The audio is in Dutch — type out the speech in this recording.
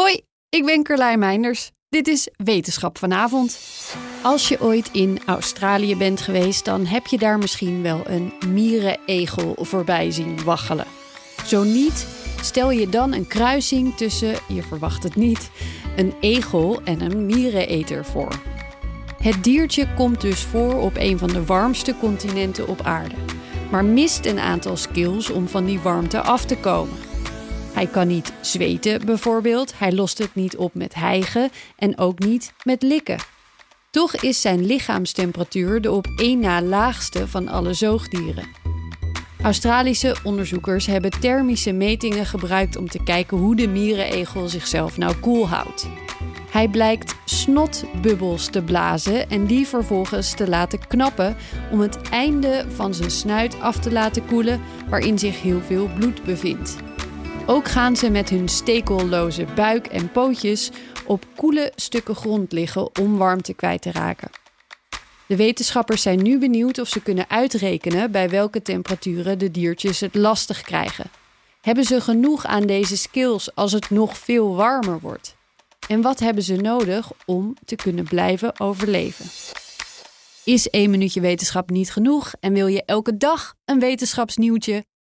Hoi, ik ben Carlijn Meinders. Dit is Wetenschap vanavond. Als je ooit in Australië bent geweest, dan heb je daar misschien wel een mierenegel voorbij zien waggelen. Zo niet, stel je dan een kruising tussen, je verwacht het niet, een egel en een miereneter voor. Het diertje komt dus voor op een van de warmste continenten op aarde, maar mist een aantal skills om van die warmte af te komen. Hij kan niet zweten bijvoorbeeld, hij lost het niet op met hijgen en ook niet met likken. Toch is zijn lichaamstemperatuur de op één na laagste van alle zoogdieren. Australische onderzoekers hebben thermische metingen gebruikt om te kijken hoe de mierenegel zichzelf nou koel houdt. Hij blijkt snotbubbels te blazen en die vervolgens te laten knappen om het einde van zijn snuit af te laten koelen waarin zich heel veel bloed bevindt. Ook gaan ze met hun stekelloze buik en pootjes op koele stukken grond liggen om warmte kwijt te raken. De wetenschappers zijn nu benieuwd of ze kunnen uitrekenen bij welke temperaturen de diertjes het lastig krijgen. Hebben ze genoeg aan deze skills als het nog veel warmer wordt? En wat hebben ze nodig om te kunnen blijven overleven? Is één minuutje wetenschap niet genoeg en wil je elke dag een wetenschapsnieuwtje?